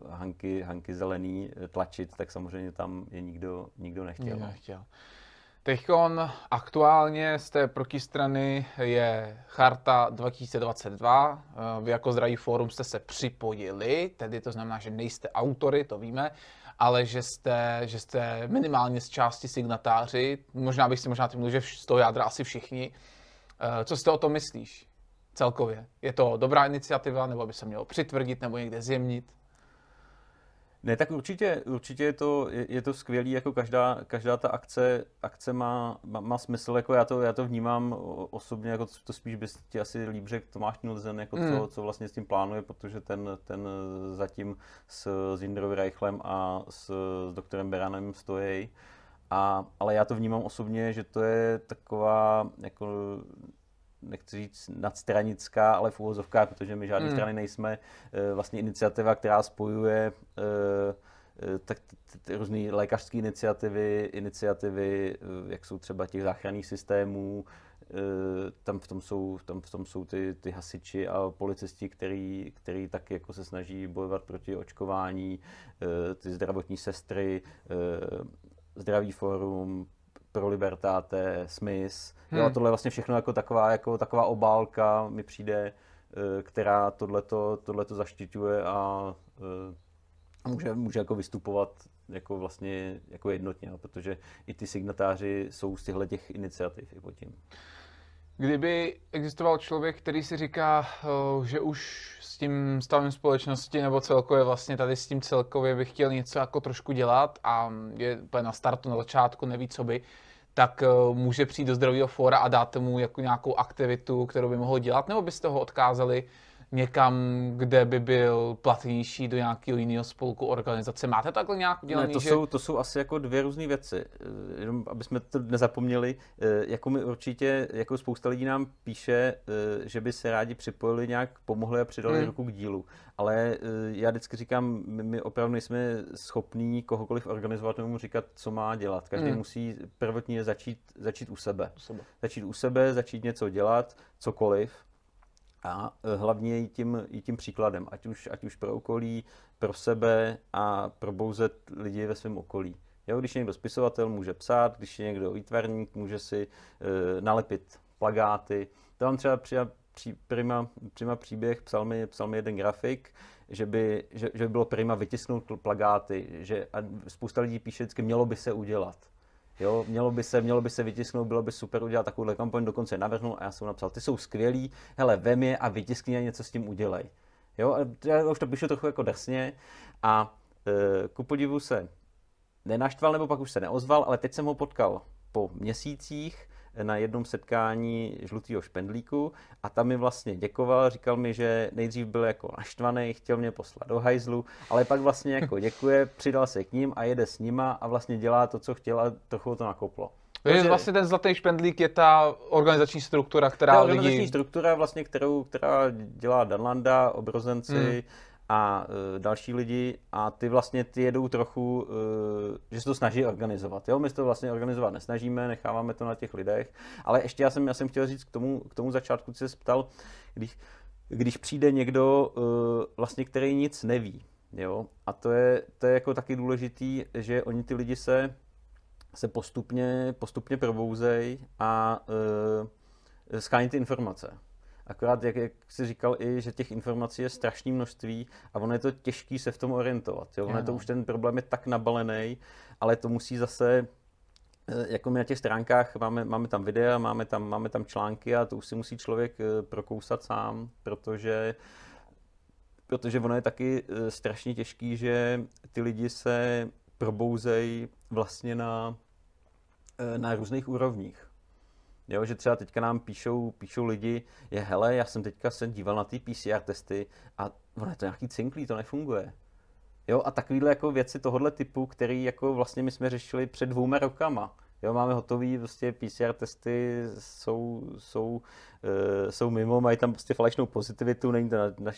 [SPEAKER 2] uh, Hanky, Hanky Zelený tlačit, tak samozřejmě tam je nikdo, nikdo nechtěl. Nikdo nechtěl.
[SPEAKER 1] Teď aktuálně z té protistrany je Charta 2022. Eh, vy jako Zdraví fórum jste se připojili, tedy to znamená, že nejste autory, to víme, ale že jste, že jste minimálně z části signatáři. Možná bych si možná tím že z toho jádra asi všichni. Eh, co jste o tom myslíš celkově? Je to dobrá iniciativa, nebo by se mělo přitvrdit, nebo někde zjemnit?
[SPEAKER 2] Ne, tak určitě, určitě je to, je, je to skvělý, jako každá, každá ta akce, akce má, má, má, smysl, jako já to, já to vnímám osobně, jako to spíš bys ti asi líp řekl Tomáš Nilzen, jako mm. co, co vlastně s tím plánuje, protože ten, ten zatím s, Jindrou Reichlem a s, s doktorem Beranem stojí. A, ale já to vnímám osobně, že to je taková jako nechci říct nadstranická, ale v úvozovkách, protože my žádné hmm. strany nejsme, eh, vlastně iniciativa, která spojuje eh, eh, tak ty různé lékařské iniciativy, iniciativy, jak jsou třeba těch záchranných systémů, tam v tom jsou, tam v tom jsou ty, ty hasiči a policisti, který, který taky jako se snaží bojovat proti očkování, ty zdravotní sestry, Zdravý fórum, pro Libertáte, Smith. Hmm. Jo, tohle je vlastně všechno jako taková, jako taková obálka mi přijde, eh, která tohleto, tohleto zaštiťuje a, eh, a může, může jako vystupovat jako vlastně jako jednotně, protože i ty signatáři jsou z těchto těch iniciativ i pod tím.
[SPEAKER 1] Kdyby existoval člověk, který si říká, eh, že už s tím stavem společnosti nebo celkově vlastně tady s tím celkově by chtěl něco jako trošku dělat a je na startu, na začátku, neví co by, tak eh, může přijít do zdravého fóra a dát mu jako nějakou aktivitu, kterou by mohl dělat, nebo byste ho odkázali někam, kde by byl platnější do nějakého jiného spolku organizace. Máte takhle nějak
[SPEAKER 2] udělaný? Ne, to, že... jsou, to jsou asi jako dvě různé věci. Eh, jenom aby jsme to nezapomněli, eh, jako my určitě, jako spousta lidí nám píše, že by se rádi připojili nějak, pomohli a přidali hmm. ruku k dílu. Ale já vždycky říkám, my, my opravdu nejsme schopní kohokoliv organizovat, nebo mu říkat, co má dělat. Každý hmm. musí prvotně začít, začít u sebe. u sebe. Začít u sebe, začít něco dělat, cokoliv a e, hlavně i tím, i tím příkladem, ať už, ať už pro okolí, pro sebe a probouzet lidi ve svém okolí. Jo, když je někdo spisovatel, může psát, když je někdo výtvarník, může si e, nalepit plagáty. To vám třeba při, při, prima, prima příběh, psal mi, psal mi jeden grafik, že by, že, že by bylo prima vytisknout plagáty, že a spousta lidí píše vždycky, mělo by se udělat. Jo, mělo by se, mělo by se vytisknout, bylo by super udělat takovouhle kampaň, dokonce navrhnul a já jsem napsal, ty jsou skvělí, hele, vem je a vytiskni a něco s tím udělej. Jo, já už to píšu trochu jako drsně a e, ku podivu se nenaštval, nebo pak už se neozval, ale teď jsem ho potkal po měsících na jednom setkání žlutého špendlíku a tam mi vlastně děkoval, říkal mi, že nejdřív byl jako naštvaný, chtěl mě poslat do hajzlu, ale pak vlastně jako děkuje, přidal se k ním a jede s nima a vlastně dělá to, co chtěl a trochu to nakoplo.
[SPEAKER 1] Takže vlastně ten zlatý špendlík je ta organizační struktura, která
[SPEAKER 2] ta organizační lidi... struktura, vlastně, kterou, která dělá Danlanda, obrozenci, hmm a e, další lidi a ty vlastně ty jedou trochu, e, že se to snaží organizovat. Jo? My se to vlastně organizovat nesnažíme, necháváme to na těch lidech, ale ještě já jsem, já jsem chtěl říct k tomu, k tomu začátku, co se ptal, když, když přijde někdo, e, vlastně, který nic neví, jo? a to je, to je jako taky důležitý, že oni ty lidi se, se postupně, postupně probouzejí a schání ty informace. Akorát, jak, jak jsi říkal i, že těch informací je strašné množství a ono je to těžké se v tom orientovat. Jo? Ono je to už ten problém je tak nabalený, ale to musí zase eh, jako my na těch stránkách máme, máme tam videa, máme tam, máme tam články a to už si musí člověk eh, prokousat sám, protože protože ono je taky eh, strašně těžký, že ty lidi se probouzejí vlastně na, na různých úrovních. Jo, že třeba teďka nám píšou, píšou lidi, je hele, já jsem teďka se díval na ty PCR testy a ono je to nějaký cinklý, to nefunguje. Jo, a takovýhle jako věci tohohle typu, který jako vlastně my jsme řešili před dvouma rokama. Jo, máme hotový, prostě PCR testy jsou, jsou, uh, jsou mimo, mají tam prostě falešnou pozitivitu, není to na, na,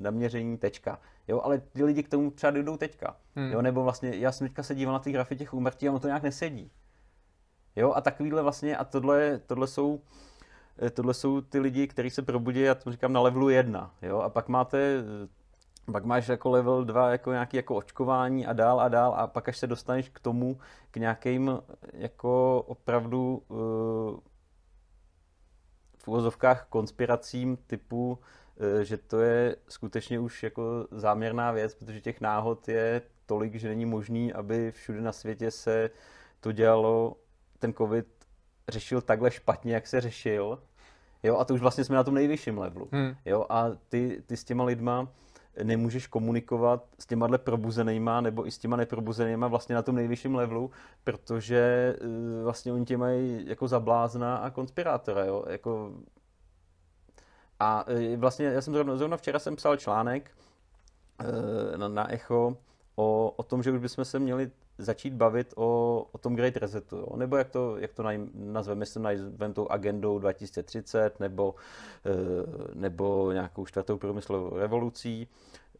[SPEAKER 2] naměření, tečka. Jo, ale ty lidi k tomu třeba dojdou teďka. Hmm. Jo, nebo vlastně, já jsem teďka se díval na ty grafy těch úmrtí a ono to nějak nesedí. Jo, a takovýhle vlastně, a tohle, tohle jsou eh, tohle jsou ty lidi, kteří se probudí, já to říkám, na levelu 1, jo, a pak máte, pak máš jako level 2 jako nějaký jako očkování a dál a dál a pak až se dostaneš k tomu, k nějakým jako opravdu uh, v uvozovkách konspiracím typu, že to je skutečně už jako záměrná věc, protože těch náhod je tolik, že není možný, aby všude na světě se to dělalo ten covid řešil takhle špatně, jak se řešil. Jo, a to už vlastně jsme na tom nejvyšším levelu. Hmm. Jo, a ty, ty s těma lidma nemůžeš komunikovat s těma probuzenýma nebo i s těma neprobuzenýma vlastně na tom nejvyšším levelu, protože uh, vlastně oni tě mají jako zablázna a konspirátora, jo? Jako... A uh, vlastně já jsem zrovna, zrovna včera jsem psal článek uh, na, na Echo o, o tom, že už bychom se měli začít bavit o, o tom Great Resetu, jo? nebo jak to, jak to nazveme, jestli nazveme tou agendou 2030, nebo, eh, nebo nějakou čtvrtou průmyslovou revolucí.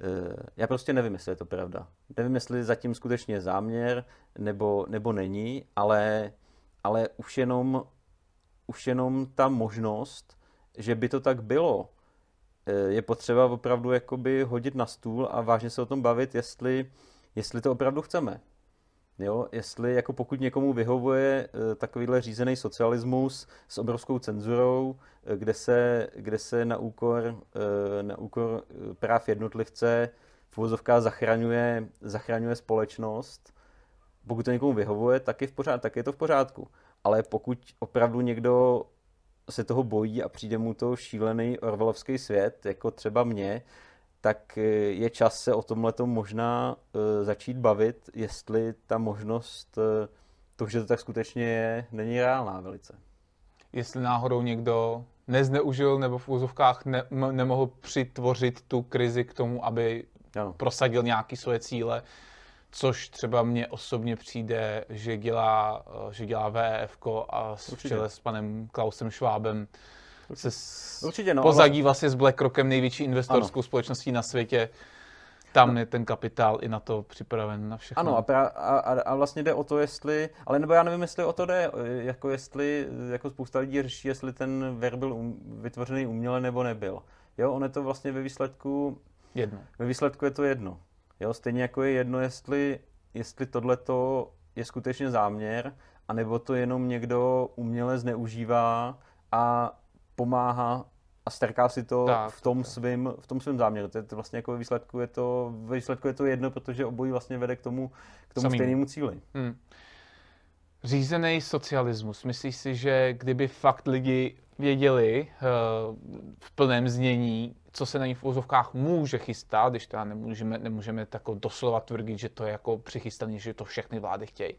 [SPEAKER 2] Eh, já prostě nevím, jestli je to pravda. Nevím, jestli zatím skutečně záměr, nebo, nebo není, ale, ale už, jenom, už jenom ta možnost, že by to tak bylo, eh, je potřeba opravdu jakoby hodit na stůl a vážně se o tom bavit, jestli, jestli to opravdu chceme. Jo, jestli jako pokud někomu vyhovuje eh, takovýhle řízený socialismus s obrovskou cenzurou, eh, kde se, kde se na úkor, eh, na úkor práv jednotlivce v zachraňuje, zachraňuje společnost, pokud to někomu vyhovuje, tak je, v pořád, tak je to v pořádku. Ale pokud opravdu někdo se toho bojí a přijde mu to šílený orvelovský svět, jako třeba mě, tak eh, je čas se o tomhle možná eh, začít bavit, jestli ta možnost, eh, to, že to tak skutečně je, není reálná velice.
[SPEAKER 1] Jestli náhodou někdo nezneužil nebo v úzovkách ne, nemohl přitvořit tu krizi k tomu, aby ano. prosadil nějaké svoje cíle, což třeba mně osobně přijde, že dělá, že dělá VF a v čele s panem Klausem Švábem se Určitě, no, pozadí ale... vlastně s BlackRockem, největší investorskou ano. společností na světě. Tam no. je ten kapitál i na to připraven na všechno.
[SPEAKER 2] Ano, a, pra, a, a, vlastně jde o to, jestli, ale nebo já nevím, jestli o to jde, jako jestli, jako spousta lidí řeší, jestli ten ver byl um, vytvořený uměle nebo nebyl. Jo, on je to vlastně ve výsledku...
[SPEAKER 1] Jedno.
[SPEAKER 2] Ve výsledku je to jedno. Jo, stejně jako je jedno, jestli, jestli tohleto je skutečně záměr, anebo to jenom někdo uměle zneužívá a pomáhá a strká si to tak, v tom, tak. svým, v tom svým záměru. To je to vlastně jako ve výsledku je to, ve výsledku je to jedno, protože obojí vlastně vede k tomu, k tomu stejnému cíli. Hmm.
[SPEAKER 1] Řízený socialismus. Myslíš si, že kdyby fakt lidi věděli uh, v plném znění, co se na ní v úzovkách může chystat, když teda nemůžeme, nemůžeme tako doslova tvrdit, že to je jako přichystané, že to všechny vlády chtějí,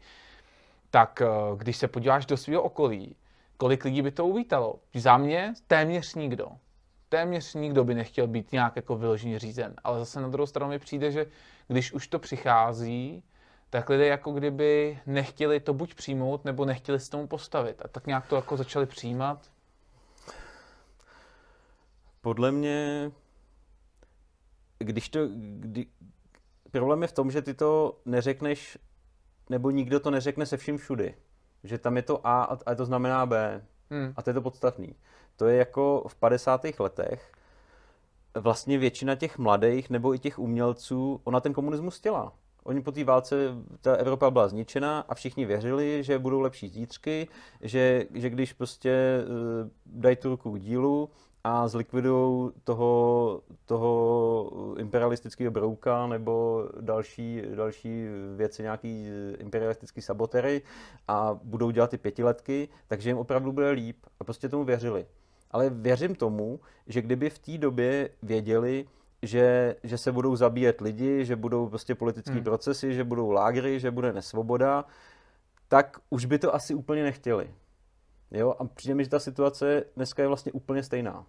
[SPEAKER 1] tak uh, když se podíváš do svého okolí, kolik lidí by to uvítalo. Za mě téměř nikdo. Téměř nikdo by nechtěl být nějak jako vyloženě řízen. Ale zase na druhou stranu mi přijde, že když už to přichází, tak lidé jako kdyby nechtěli to buď přijmout, nebo nechtěli se tomu postavit. A tak nějak to jako začali přijímat.
[SPEAKER 2] Podle mě, když to, kdy, problém je v tom, že ty to neřekneš, nebo nikdo to neřekne se vším všudy že tam je to A a to znamená B. Hmm. A to je to podstatný. To je jako v 50. letech vlastně většina těch mladých nebo i těch umělců, ona ten komunismus chtěla. Oni po té válce, ta Evropa byla zničena a všichni věřili, že budou lepší zítřky, že, že když prostě uh, dají tu ruku k dílu, a zlikvidují toho, toho imperialistického brouka nebo další, další věci, nějaký imperialistický sabotery a budou dělat ty pětiletky, takže jim opravdu bude líp a prostě tomu věřili. Ale věřím tomu, že kdyby v té době věděli, že, že se budou zabíjet lidi, že budou prostě politické hmm. procesy, že budou lágry, že bude nesvoboda, tak už by to asi úplně nechtěli. Jo, a přijde mi, že ta situace dneska je vlastně úplně stejná.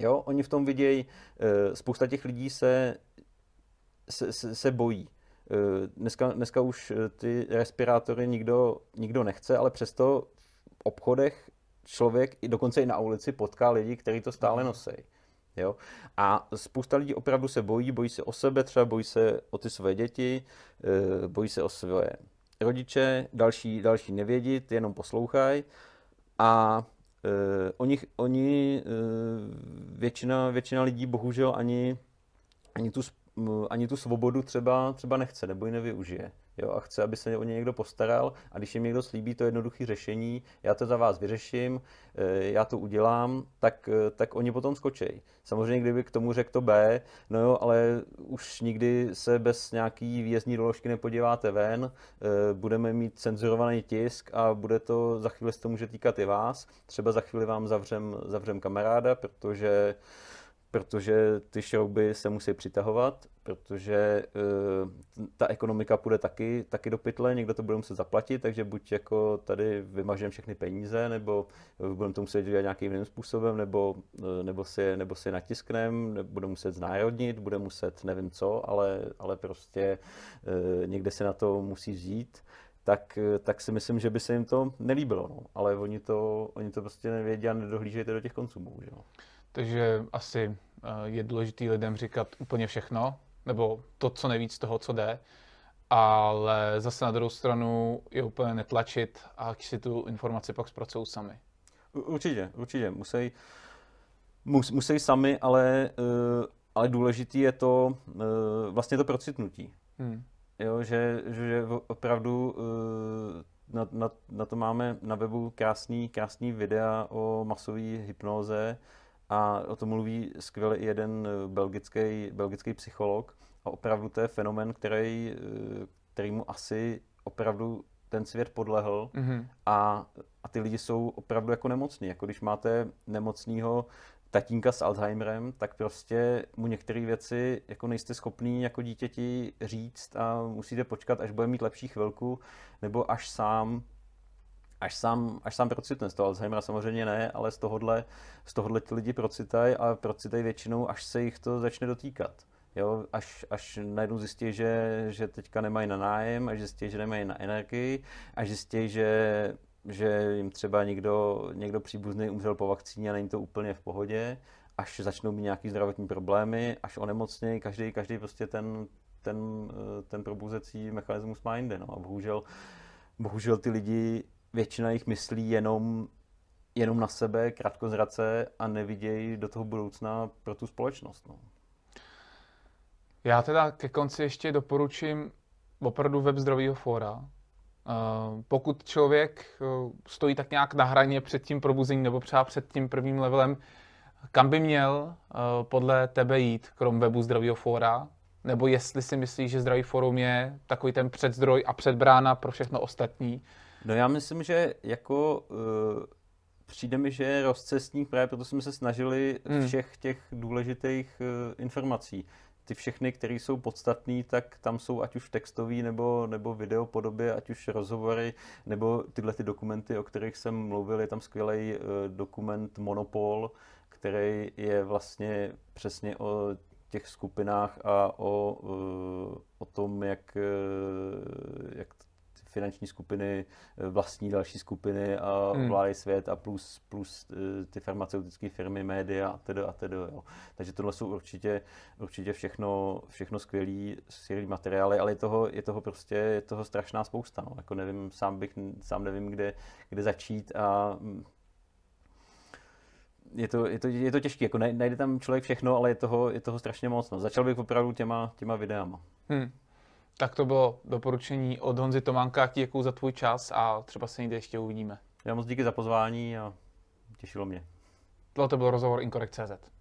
[SPEAKER 2] Jo, oni v tom vidějí, eh, spousta těch lidí se, se, se, se bojí. Eh, dneska, dneska už eh, ty respirátory nikdo, nikdo nechce, ale přesto v obchodech člověk i dokonce i na ulici potká lidi, kteří to stále nosí. Jo? A spousta lidí opravdu se bojí, bojí se o sebe, třeba bojí se o ty své děti, bojí se o své rodiče, další, další nevědit, jenom poslouchají. A Uh, oni, oni uh, většina, většina lidí bohužel ani, ani, tu, ani tu svobodu třeba, třeba nechce nebo ji nevyužije. Jo, a chce, aby se o ně někdo postaral. A když jim někdo slíbí to jednoduché řešení, já to za vás vyřeším, eh, já to udělám, tak, eh, tak oni potom skočej. Samozřejmě, kdyby k tomu řekl to B, no jo, ale už nikdy se bez nějaký výjezdní doložky nepodíváte ven, eh, budeme mít cenzurovaný tisk a bude to, za chvíli se to může týkat i vás, třeba za chvíli vám zavřem, zavřem kamaráda, protože protože ty šrouby se musí přitahovat, protože uh, ta ekonomika půjde taky, taky do pytle, někdo to bude muset zaplatit, takže buď jako tady vymažeme všechny peníze, nebo budeme to muset dělat nějakým jiným způsobem, nebo, uh, nebo, si, nebo si natiskneme, bude muset znárodnit, bude muset nevím co, ale, ale prostě uh, někde se na to musí vzít tak, tak si myslím, že by se jim to nelíbilo. No. Ale oni to, oni to prostě nevědí a nedohlížejí do těch konců, bohužel.
[SPEAKER 1] Takže asi eh, je důležité lidem říkat úplně všechno, nebo to, co nejvíc toho, co jde, ale zase na druhou stranu je úplně netlačit a si tu informaci pak zpracují sami.
[SPEAKER 2] Určitě, určitě. Musí, mus, musí sami, ale, uh, ale důležitý je to uh, vlastně to procitnutí. Hmm. Jo, že, že opravdu uh, na, na, na to máme na webu krásný, krásný videa o masové hypnoze, a o tom mluví skvěle i jeden eh, belgický, belgický psycholog. A opravdu to je fenomen, který, eh, který mu asi opravdu ten svět podlehl mm-hmm. a, a ty lidi jsou opravdu jako nemocní. Jako když máte nemocného tatínka s Alzheimerem, tak prostě mu některé věci jako nejste schopný jako dítěti říct a musíte počkat, až bude mít lepší chvilku, nebo až sám až sám, až sám procitne. Z toho Alzheimera samozřejmě ne, ale z tohohle, z tohohle ti lidi procitají a procitají většinou, až se jich to začne dotýkat. Jo, až, až najednou zjistí, že, že teďka nemají na nájem, až zjistí, že nemají na energii, až zjistí, že, že jim třeba někdo, někdo příbuzný umřel po vakcíně a není to úplně v pohodě, až začnou mít nějaký zdravotní problémy, až onemocnějí, každý, každý prostě ten, ten, ten probuzecí mechanismus má jinde. No. A bohužel, bohužel ty lidi většina jich myslí jenom, jenom na sebe, krátkozrace a nevidějí do toho budoucna pro tu společnost. No.
[SPEAKER 1] Já teda ke konci ještě doporučím opravdu web zdravého fóra. Uh, pokud člověk uh, stojí tak nějak na hraně před tím probuzením nebo třeba před tím prvním levelem, kam by měl uh, podle tebe jít, krom webu zdravého fóra? Nebo jestli si myslíš, že zdravý fórum je takový ten předzdroj a předbrána pro všechno ostatní,
[SPEAKER 2] No já myslím, že jako uh, přijde mi, že je rozcestník právě proto jsme se snažili hmm. všech těch důležitých uh, informací. Ty všechny, které jsou podstatné, tak tam jsou ať už v textové nebo, nebo video podobě, ať už rozhovory, nebo tyhle ty dokumenty, o kterých jsem mluvil. Je tam skvělý uh, dokument Monopol, který je vlastně přesně o těch skupinách a o, o tom, jak, jak finanční skupiny eh, vlastní další skupiny a hmm. svět a plus, plus eh, ty farmaceutické firmy, média a tedy a tedy. Jo. Takže tohle jsou určitě, určitě všechno, všechno skvělý, skvělý materiály, ale je toho, je toho prostě je toho strašná spousta. No. Jako nevím, sám, bych, sám nevím, kde, kde začít a mm, je to, je to, je to těžké, jako najde tam člověk všechno, ale je toho, je toho strašně moc. No. Začal bych opravdu těma, těma videama. Hmm.
[SPEAKER 1] Tak to bylo doporučení od Honzy Tománka. Děkuji za tvůj čas a třeba se někde ještě uvidíme.
[SPEAKER 2] Já moc díky za pozvání a těšilo mě.
[SPEAKER 1] Tohle to byl rozhovor Incorrect.cz.